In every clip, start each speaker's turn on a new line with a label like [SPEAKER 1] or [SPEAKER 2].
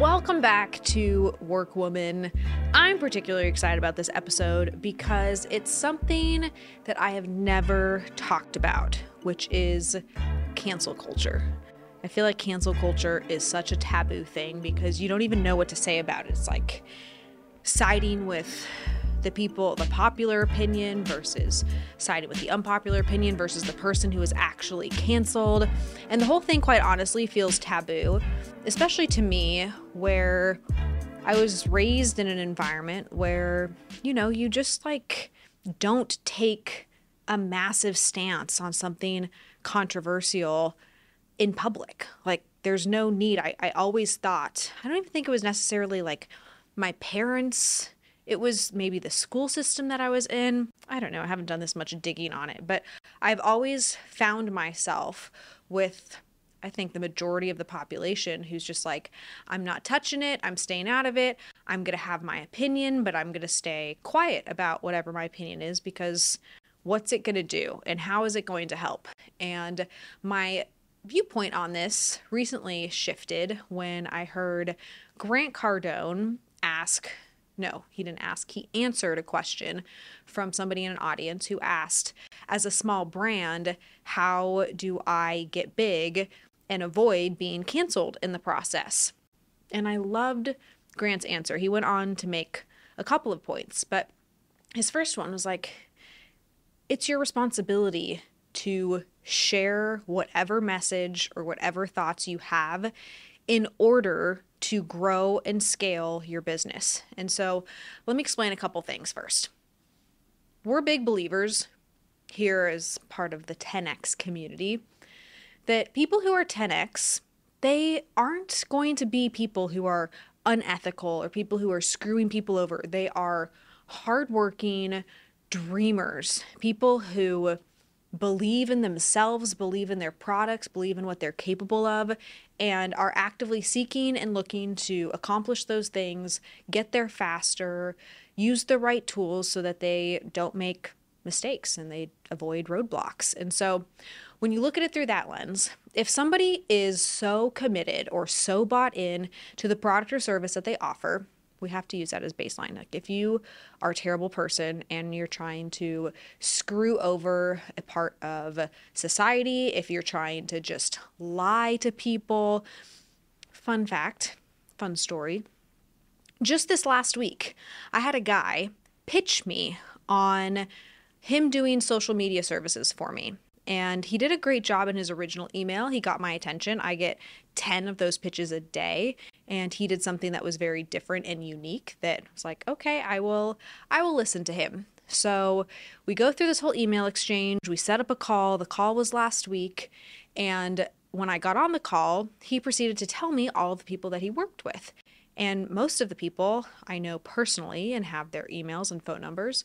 [SPEAKER 1] Welcome back to Workwoman. I'm particularly excited about this episode because it's something that I have never talked about, which is cancel culture. I feel like cancel culture is such a taboo thing because you don't even know what to say about it. It's like siding with the people, the popular opinion versus siding with the unpopular opinion versus the person who is actually canceled. And the whole thing, quite honestly, feels taboo, especially to me, where I was raised in an environment where, you know, you just like don't take a massive stance on something controversial in public. Like, there's no need. I, I always thought, I don't even think it was necessarily like my parents it was maybe the school system that I was in. I don't know. I haven't done this much digging on it, but I've always found myself with I think the majority of the population who's just like, I'm not touching it. I'm staying out of it. I'm going to have my opinion, but I'm going to stay quiet about whatever my opinion is because what's it going to do and how is it going to help? And my viewpoint on this recently shifted when I heard Grant Cardone ask no, he didn't ask. He answered a question from somebody in an audience who asked, as a small brand, how do I get big and avoid being canceled in the process? And I loved Grant's answer. He went on to make a couple of points, but his first one was like, it's your responsibility to share whatever message or whatever thoughts you have in order to grow and scale your business. And so let me explain a couple things first. We're big believers here as part of the 10x community that people who are 10x, they aren't going to be people who are unethical or people who are screwing people over. They are hardworking dreamers, people who believe in themselves, believe in their products, believe in what they're capable of, and are actively seeking and looking to accomplish those things, get there faster, use the right tools so that they don't make mistakes and they avoid roadblocks. And so when you look at it through that lens, if somebody is so committed or so bought in to the product or service that they offer, we have to use that as baseline. Like if you are a terrible person and you're trying to screw over a part of society, if you're trying to just lie to people, fun fact, fun story. Just this last week, I had a guy pitch me on him doing social media services for me. And he did a great job in his original email. He got my attention. I get 10 of those pitches a day and he did something that was very different and unique that was like, "Okay, I will I will listen to him." So, we go through this whole email exchange. We set up a call. The call was last week, and when I got on the call, he proceeded to tell me all the people that he worked with. And most of the people I know personally and have their emails and phone numbers.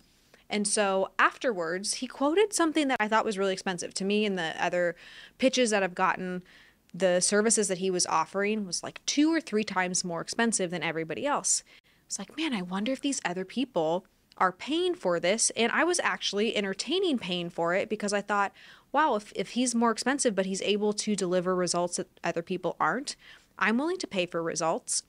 [SPEAKER 1] And so afterwards, he quoted something that I thought was really expensive to me and the other pitches that I've gotten. The services that he was offering was like two or three times more expensive than everybody else. I was like, man, I wonder if these other people are paying for this. And I was actually entertaining paying for it because I thought, wow, if, if he's more expensive, but he's able to deliver results that other people aren't, I'm willing to pay for results.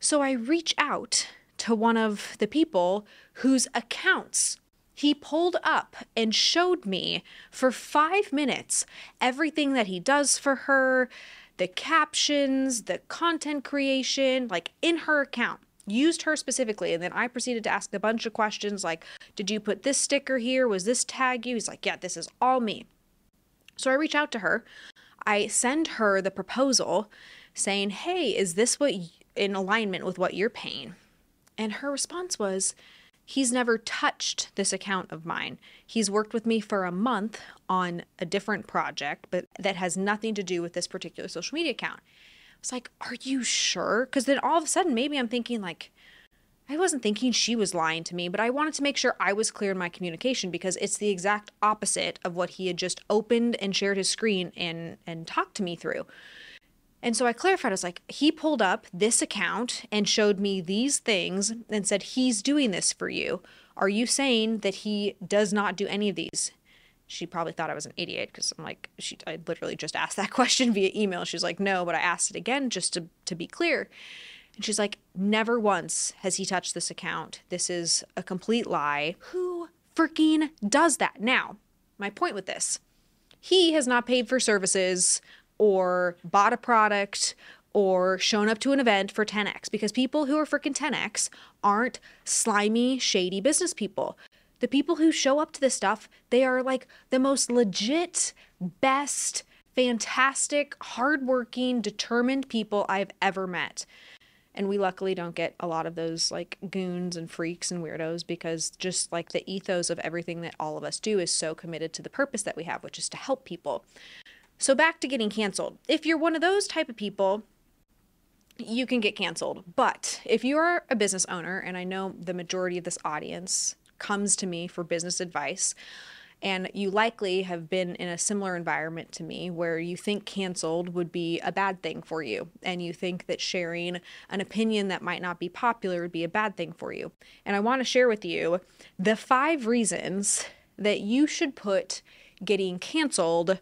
[SPEAKER 1] So I reach out to one of the people whose accounts he pulled up and showed me for five minutes everything that he does for her, the captions, the content creation, like in her account. Used her specifically, and then I proceeded to ask a bunch of questions like, Did you put this sticker here? Was this tag you? He's like, Yeah, this is all me. So I reach out to her. I send her the proposal saying, Hey, is this what in alignment with what you're paying? And her response was, He's never touched this account of mine. He's worked with me for a month on a different project, but that has nothing to do with this particular social media account. I was like, Are you sure? Because then all of a sudden, maybe I'm thinking, like, I wasn't thinking she was lying to me, but I wanted to make sure I was clear in my communication because it's the exact opposite of what he had just opened and shared his screen and and talked to me through. And so I clarified, I was like, he pulled up this account and showed me these things and said, he's doing this for you. Are you saying that he does not do any of these? She probably thought I was an idiot because I'm like, she, I literally just asked that question via email. She's like, no, but I asked it again just to, to be clear. And she's like, never once has he touched this account. This is a complete lie. Who freaking does that? Now, my point with this he has not paid for services or bought a product or shown up to an event for 10x because people who are freaking 10x aren't slimy, shady business people. The people who show up to this stuff, they are like the most legit, best, fantastic, hardworking, determined people I've ever met. And we luckily don't get a lot of those like goons and freaks and weirdos because just like the ethos of everything that all of us do is so committed to the purpose that we have, which is to help people. So back to getting canceled. If you're one of those type of people, you can get canceled. But if you're a business owner, and I know the majority of this audience comes to me for business advice, and you likely have been in a similar environment to me where you think canceled would be a bad thing for you. And you think that sharing an opinion that might not be popular would be a bad thing for you. And I want to share with you the five reasons that you should put getting canceled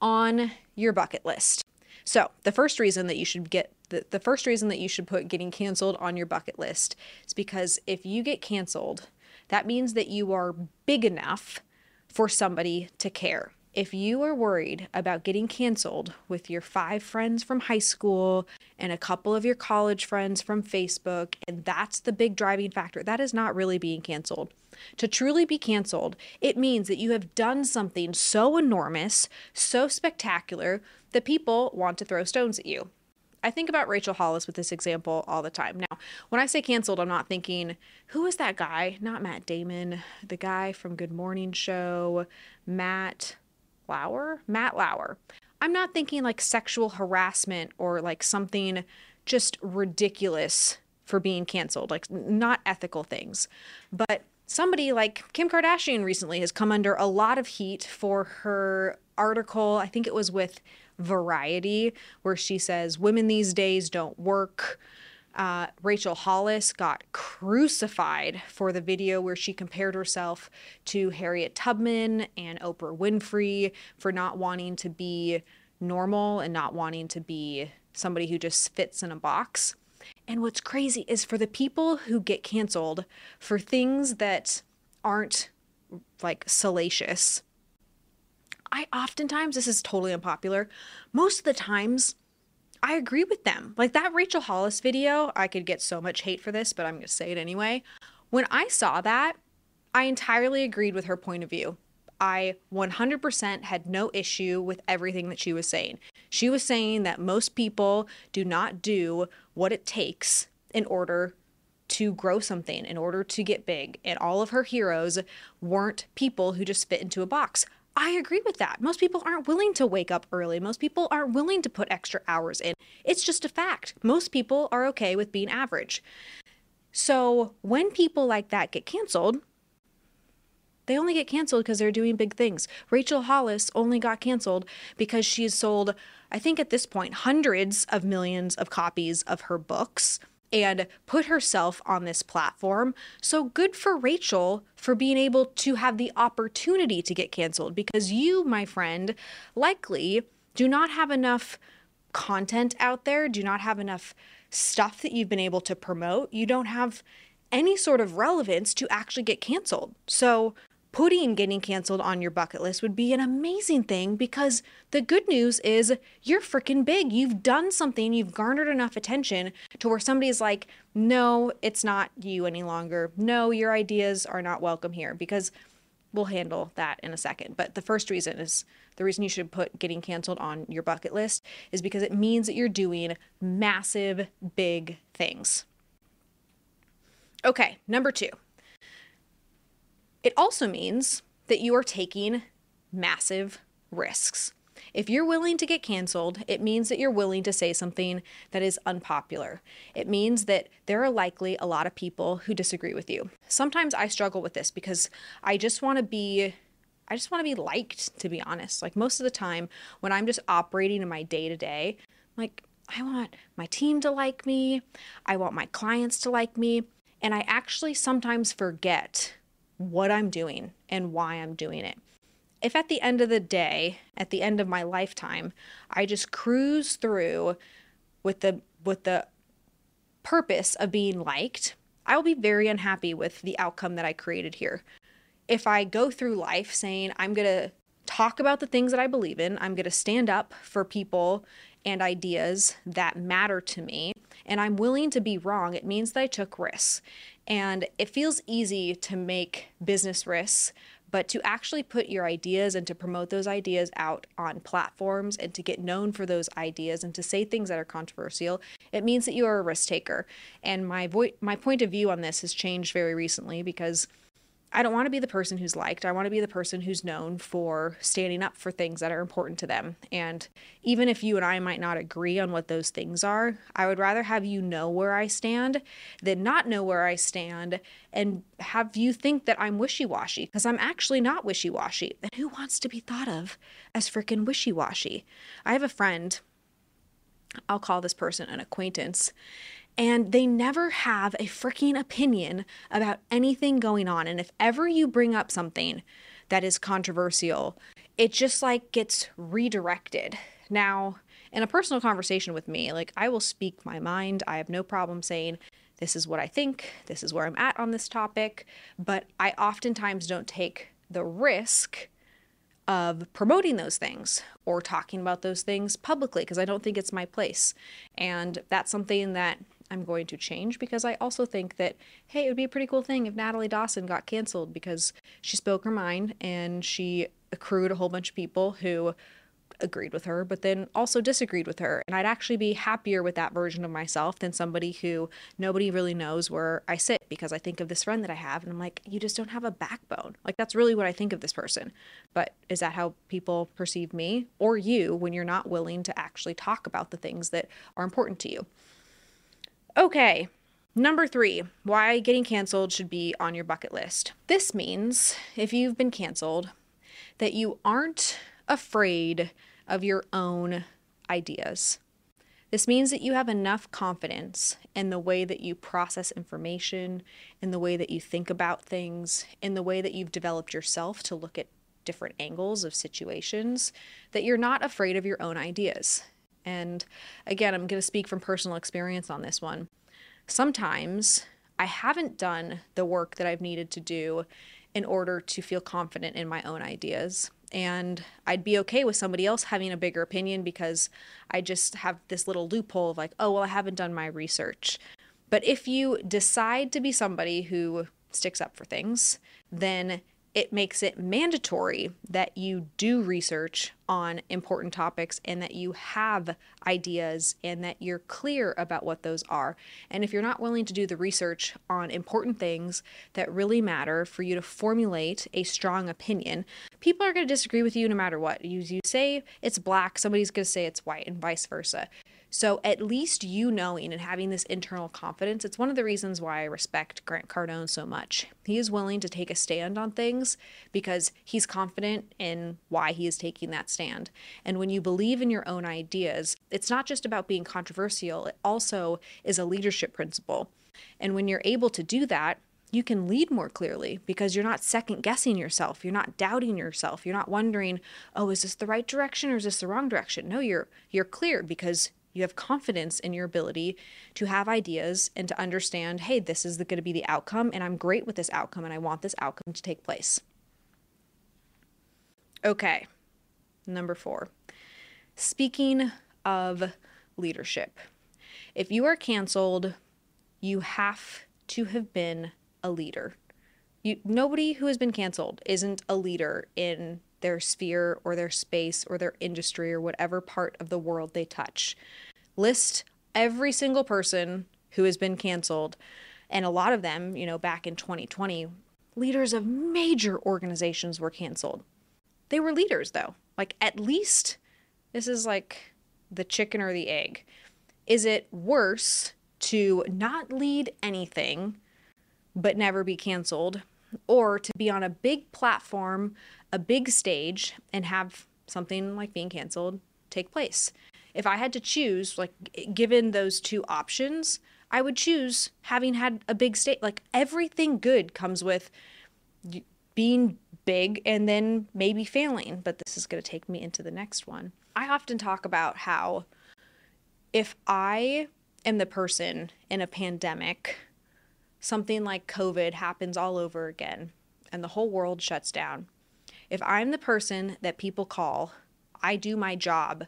[SPEAKER 1] on your bucket list. So, the first reason that you should get the, the first reason that you should put getting canceled on your bucket list is because if you get canceled, that means that you are big enough for somebody to care. If you are worried about getting canceled with your five friends from high school and a couple of your college friends from Facebook, and that's the big driving factor, that is not really being canceled. To truly be canceled, it means that you have done something so enormous, so spectacular, that people want to throw stones at you. I think about Rachel Hollis with this example all the time. Now, when I say canceled, I'm not thinking, who is that guy? Not Matt Damon, the guy from Good Morning Show, Matt Lauer? Matt Lauer. I'm not thinking like sexual harassment or like something just ridiculous for being canceled, like not ethical things. But somebody like Kim Kardashian recently has come under a lot of heat for her article, I think it was with Variety, where she says women these days don't work. Uh, Rachel Hollis got crucified for the video where she compared herself to Harriet Tubman and Oprah Winfrey for not wanting to be normal and not wanting to be somebody who just fits in a box. And what's crazy is for the people who get canceled for things that aren't like salacious, I oftentimes, this is totally unpopular, most of the times, I agree with them. Like that Rachel Hollis video, I could get so much hate for this, but I'm going to say it anyway. When I saw that, I entirely agreed with her point of view. I 100% had no issue with everything that she was saying. She was saying that most people do not do what it takes in order to grow something, in order to get big. And all of her heroes weren't people who just fit into a box. I agree with that. Most people aren't willing to wake up early. Most people aren't willing to put extra hours in. It's just a fact. Most people are okay with being average. So when people like that get canceled, they only get canceled because they're doing big things. Rachel Hollis only got canceled because she's sold, I think at this point, hundreds of millions of copies of her books and put herself on this platform. So good for Rachel for being able to have the opportunity to get canceled because you, my friend, likely do not have enough content out there, do not have enough stuff that you've been able to promote. You don't have any sort of relevance to actually get canceled. So putting getting canceled on your bucket list would be an amazing thing because the good news is you're freaking big. You've done something, you've garnered enough attention to where somebody's like, no, it's not you any longer. No, your ideas are not welcome here because we'll handle that in a second. But the first reason is the reason you should put getting canceled on your bucket list is because it means that you're doing massive, big things. Okay, number two. It also means that you are taking massive risks. If you're willing to get canceled, it means that you're willing to say something that is unpopular. It means that there are likely a lot of people who disagree with you. Sometimes I struggle with this because I just want to be I just want to be liked to be honest. Like most of the time when I'm just operating in my day-to-day, like I want my team to like me, I want my clients to like me, and I actually sometimes forget what I'm doing and why I'm doing it. If at the end of the day, at the end of my lifetime, I just cruise through with the with the purpose of being liked, I will be very unhappy with the outcome that I created here. If I go through life saying, I'm going to talk about the things that I believe in, I'm going to stand up for people and ideas that matter to me, and I'm willing to be wrong, it means that I took risks. And it feels easy to make business risks, but to actually put your ideas and to promote those ideas out on platforms and to get known for those ideas and to say things that are controversial, it means that you are a risk taker. And my vo- my point of view on this has changed very recently because I don't want to be the person who's liked. I want to be the person who's known for standing up for things that are important to them. And even if you and I might not agree on what those things are, I would rather have you know where I stand than not know where I stand and have you think that I'm wishy washy because I'm actually not wishy washy. And who wants to be thought of as freaking wishy washy? I have a friend, I'll call this person an acquaintance, and they never have a freaking opinion about anything going on. And if ever you bring up something that is controversial, it just like gets redirected. Now, in a personal conversation with me, like I will speak my mind. I have no problem saying, this is what I think, this is where I'm at on this topic, but I oftentimes don't take the risk of promoting those things or talking about those things publicly because I don't think it's my place. And that's something that I'm going to change because I also think that, hey, it would be a pretty cool thing if Natalie Dawson got canceled because she spoke her mind and she accrued a whole bunch of people who agreed with her, but then also disagreed with her. And I'd actually be happier with that version of myself than somebody who nobody really knows where I sit because I think of this friend that I have and I'm like, you just don't have a backbone. Like, that's really what I think of this person. But is that how people perceive me or you when you're not willing to actually talk about the things that are important to you? Okay, number three, why getting canceled should be on your bucket list. This means if you've been canceled, that you aren't afraid of your own ideas. This means that you have enough confidence in the way that you process information, in the way that you think about things, in the way that you've developed yourself to look at different angles of situations, that you're not afraid of your own ideas. And again, I'm going to speak from personal experience on this one. Sometimes I haven't done the work that I've needed to do in order to feel confident in my own ideas. And I'd be okay with somebody else having a bigger opinion because I just have this little loophole of like, oh, well, I haven't done my research. But if you decide to be somebody who sticks up for things, then it makes it mandatory that you do research on important topics and that you have ideas and that you're clear about what those are. And if you're not willing to do the research on important things that really matter for you to formulate a strong opinion, people are going to disagree with you no matter what. You, you say it's black, somebody's going to say it's white, and vice versa. So at least you knowing and having this internal confidence, it's one of the reasons why I respect Grant Cardone so much. He is willing to take a stand on things because he's confident in why he is taking that stand. And when you believe in your own ideas, it's not just about being controversial, it also is a leadership principle. And when you're able to do that, you can lead more clearly because you're not second guessing yourself. You're not doubting yourself. You're not wondering, "Oh, is this the right direction or is this the wrong direction?" No, you're you're clear because you have confidence in your ability to have ideas and to understand, hey, this is going to be the outcome, and I'm great with this outcome, and I want this outcome to take place. Okay, number four. Speaking of leadership, if you are canceled, you have to have been a leader. You, nobody who has been canceled isn't a leader in their sphere or their space or their industry or whatever part of the world they touch. List every single person who has been canceled, and a lot of them, you know, back in 2020, leaders of major organizations were canceled. They were leaders, though. Like, at least this is like the chicken or the egg. Is it worse to not lead anything but never be canceled, or to be on a big platform a big stage and have something like being canceled take place. If I had to choose, like given those two options, I would choose having had a big stage. Like everything good comes with being big and then maybe failing. But this is going to take me into the next one. I often talk about how if I am the person in a pandemic, something like COVID happens all over again, and the whole world shuts down. If I'm the person that people call, I do my job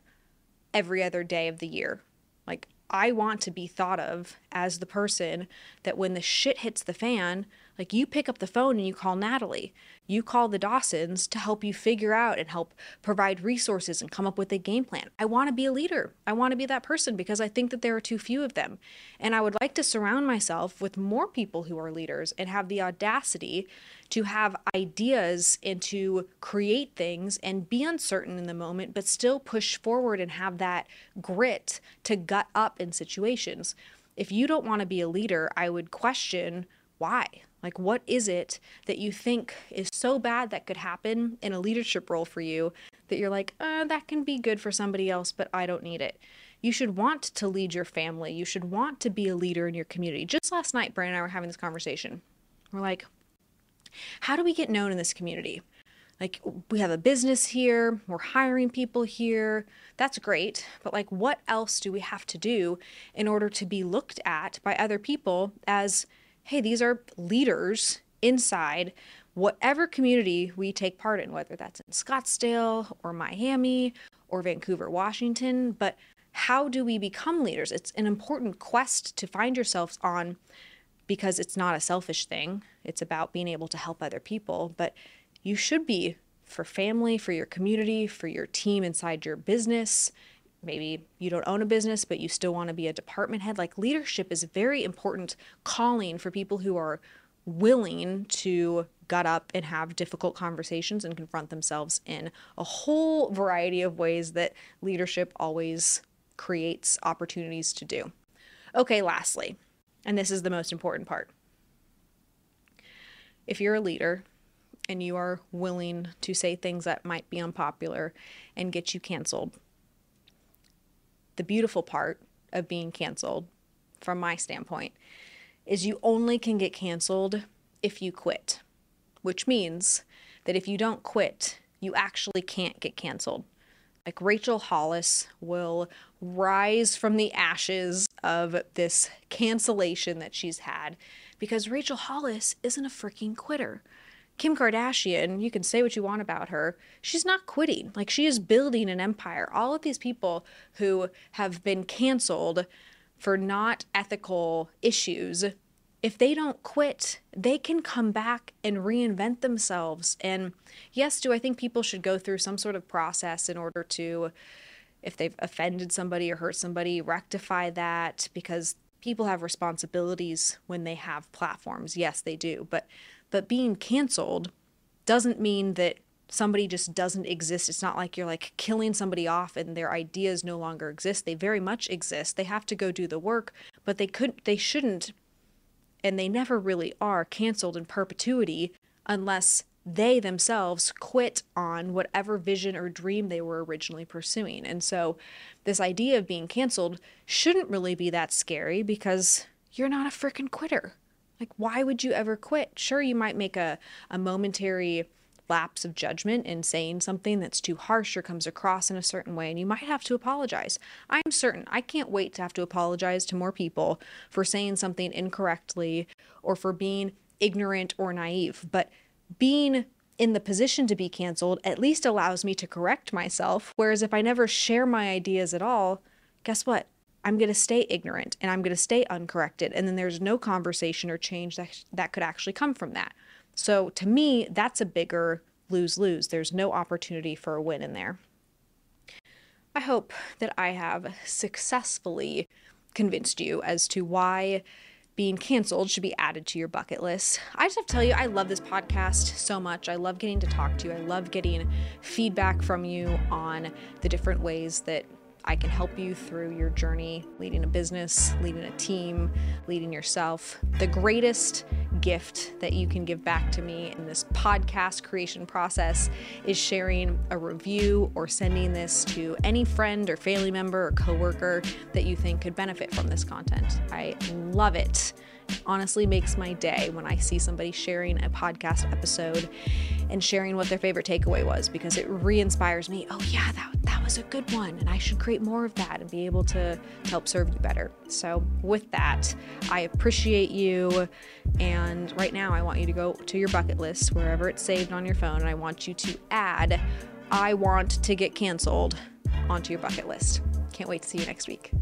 [SPEAKER 1] every other day of the year. Like, I want to be thought of as the person that when the shit hits the fan, like you pick up the phone and you call Natalie. You call the Dawsons to help you figure out and help provide resources and come up with a game plan. I want to be a leader. I want to be that person because I think that there are too few of them. And I would like to surround myself with more people who are leaders and have the audacity to have ideas and to create things and be uncertain in the moment, but still push forward and have that grit to gut up in situations. If you don't want to be a leader, I would question why. Like, what is it that you think is so bad that could happen in a leadership role for you that you're like, uh, that can be good for somebody else, but I don't need it? You should want to lead your family. You should want to be a leader in your community. Just last night, Brian and I were having this conversation. We're like, how do we get known in this community? Like, we have a business here, we're hiring people here. That's great. But, like, what else do we have to do in order to be looked at by other people as hey, these are leaders inside whatever community we take part in, whether that's in Scottsdale or Miami or Vancouver, Washington. But how do we become leaders? It's an important quest to find yourselves on because it's not a selfish thing. It's about being able to help other people. But you should be for family, for your community, for your team inside your business, maybe you don't own a business but you still want to be a department head like leadership is a very important calling for people who are willing to gut up and have difficult conversations and confront themselves in a whole variety of ways that leadership always creates opportunities to do. Okay, lastly, and this is the most important part. If you're a leader and you are willing to say things that might be unpopular and get you canceled, the beautiful part of being canceled, from my standpoint, is you only can get canceled if you quit, which means that if you don't quit, you actually can't get canceled. Like Rachel Hollis will rise from the ashes of this cancellation that she's had because Rachel Hollis isn't a freaking quitter. Kim Kardashian, you can say what you want about her, she's not quitting. Like she is building an empire. All of these people who have been canceled for not ethical issues, if they don't quit, they can come back and reinvent themselves. And yes, do I think people should go through some sort of process in order to, if they've offended somebody or hurt somebody, rectify that because people have responsibilities when they have platforms. Yes, they do. But but being canceled doesn't mean that somebody just doesn't exist. It's not like you're like killing somebody off and their ideas no longer exist. They very much exist. They have to go do the work, but they couldn't they shouldn't and they never really are canceled in perpetuity unless they themselves quit on whatever vision or dream they were originally pursuing. And so this idea of being canceled shouldn't really be that scary because you're not a freaking quitter. Like, why would you ever quit? Sure, you might make a, a momentary lapse of judgment in saying something that's too harsh or comes across in a certain way, and you might have to apologize. I'm certain I can't wait to have to apologize to more people for saying something incorrectly or for being ignorant or naive. But being in the position to be canceled at least allows me to correct myself. Whereas if I never share my ideas at all, guess what? I'm going to stay ignorant and I'm going to stay uncorrected. And then there's no conversation or change that, that could actually come from that. So to me, that's a bigger lose lose. There's no opportunity for a win in there. I hope that I have successfully convinced you as to why being canceled should be added to your bucket list. I just have to tell you, I love this podcast so much. I love getting to talk to you. I love getting feedback from you on the different ways that I can help you through your journey leading a business, leading a team, leading yourself. The greatest gift that you can give back to me in this podcast creation process is sharing a review or sending this to any friend or family member or coworker that you think could benefit from this content. I love it honestly makes my day when I see somebody sharing a podcast episode and sharing what their favorite takeaway was because it re inspires me. Oh, yeah, that, that was a good one. And I should create more of that and be able to, help serve you better. So, with that, I appreciate you. And right now, I want you to go to your bucket list wherever it's saved on your phone. And I want you to add, I want to get canceled onto your bucket list. Can't wait to see you next week.